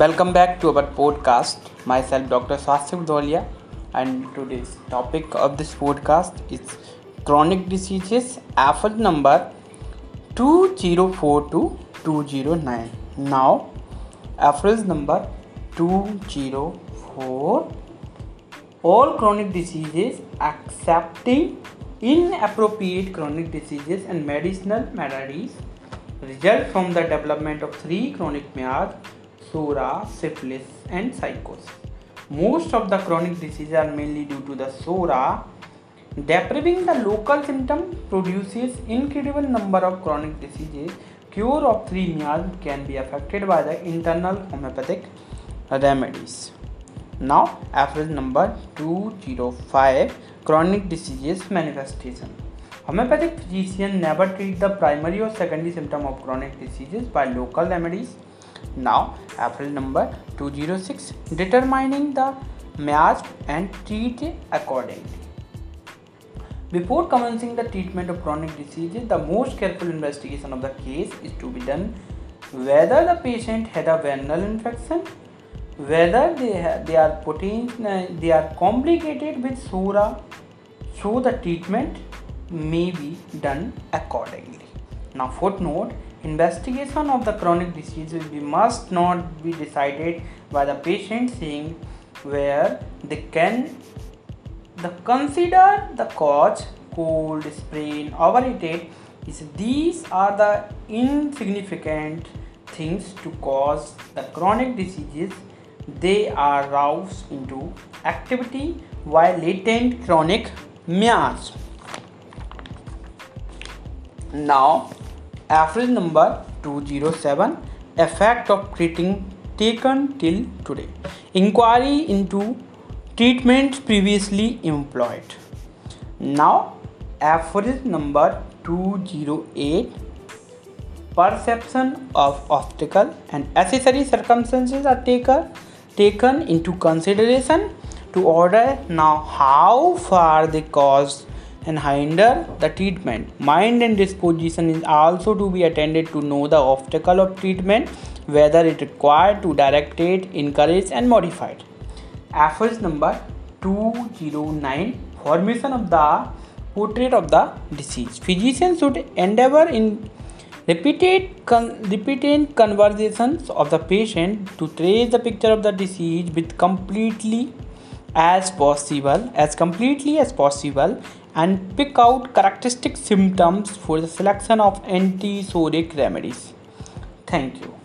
Welcome back to our podcast. Myself, Dr. Swastik Dolia, and today's topic of this podcast is chronic diseases, AFL number 2042 209. Now, AFL number 204. All chronic diseases accepting inappropriate chronic diseases and medicinal maladies result from the development of three chronic miasms SORA, syphilis, and psychosis. Most of the chronic diseases are mainly due to the SORA. Depriving the local symptom produces incredible number of chronic diseases. Cure of three myas can be affected by the internal homeopathic remedies. Now, average number 205 chronic diseases manifestation. Homeopathic physician never treat the primary or secondary symptom of chronic diseases by local remedies now April number 206 determining the match and treat accordingly. Before commencing the treatment of chronic diseases, the most careful investigation of the case is to be done whether the patient had a venereal infection, whether they, they are potent, they are complicated with Psora, so the treatment may be done accordingly. Now footnote Investigation of the chronic disease must not be decided by the patient seeing where they can the consider the cause cold sprain overheated. Is these are the insignificant things to cause the chronic diseases. They are roused into activity while latent chronic miasms now Average number 207 Effect of treating taken till today. Inquiry into treatments previously employed. Now, average number 208 Perception of obstacle and accessory circumstances are taken, taken into consideration to order now how far the cause and hinder the treatment. Mind and disposition is also to be attended to know the obstacle of treatment, whether it required to direct it, encourage and modify it. Efforts number 209 Formation of the portrait of the disease. Physicians should endeavor in repeated, con- repeated conversations of the patient to trace the picture of the disease with completely as possible as completely as possible and pick out characteristic symptoms for the selection of antipsoric remedies. Thank you.